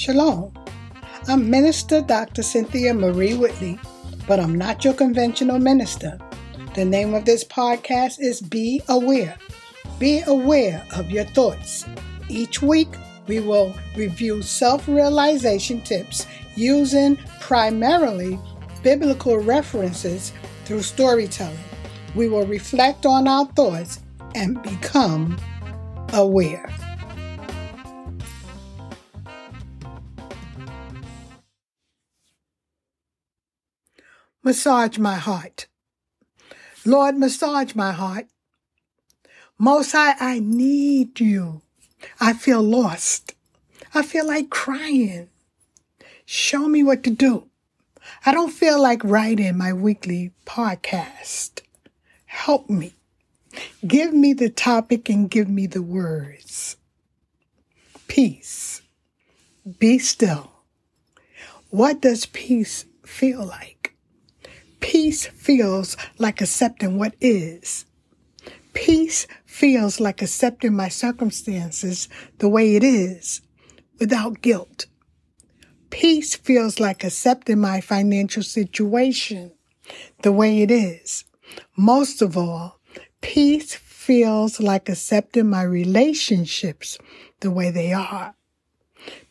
Shalom. I'm Minister Dr. Cynthia Marie Whitley, but I'm not your conventional minister. The name of this podcast is Be Aware. Be aware of your thoughts. Each week, we will review self realization tips using primarily biblical references through storytelling. We will reflect on our thoughts and become aware. Massage my heart. Lord, massage my heart. Most High, I need you. I feel lost. I feel like crying. Show me what to do. I don't feel like writing my weekly podcast. Help me. Give me the topic and give me the words. Peace. Be still. What does peace feel like? Peace feels like accepting what is. Peace feels like accepting my circumstances the way it is without guilt. Peace feels like accepting my financial situation the way it is. Most of all, peace feels like accepting my relationships the way they are.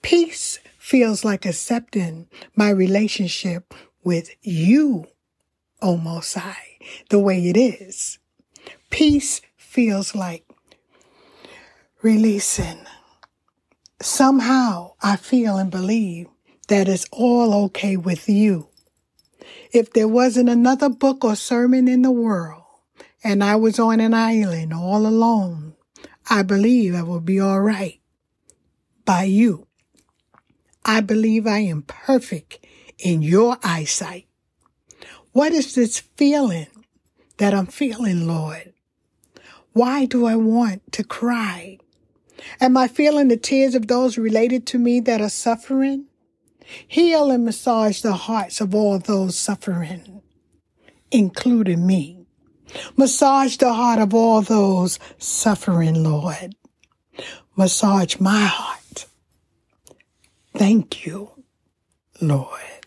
Peace feels like accepting my relationship with you O Most High, the way it is. Peace feels like releasing. Somehow I feel and believe that it's all okay with you. If there wasn't another book or sermon in the world and I was on an island all alone, I believe I would be all right by you. I believe I am perfect in your eyesight. What is this feeling that I'm feeling, Lord? Why do I want to cry? Am I feeling the tears of those related to me that are suffering? Heal and massage the hearts of all those suffering, including me. Massage the heart of all those suffering, Lord. Massage my heart. Thank you, Lord.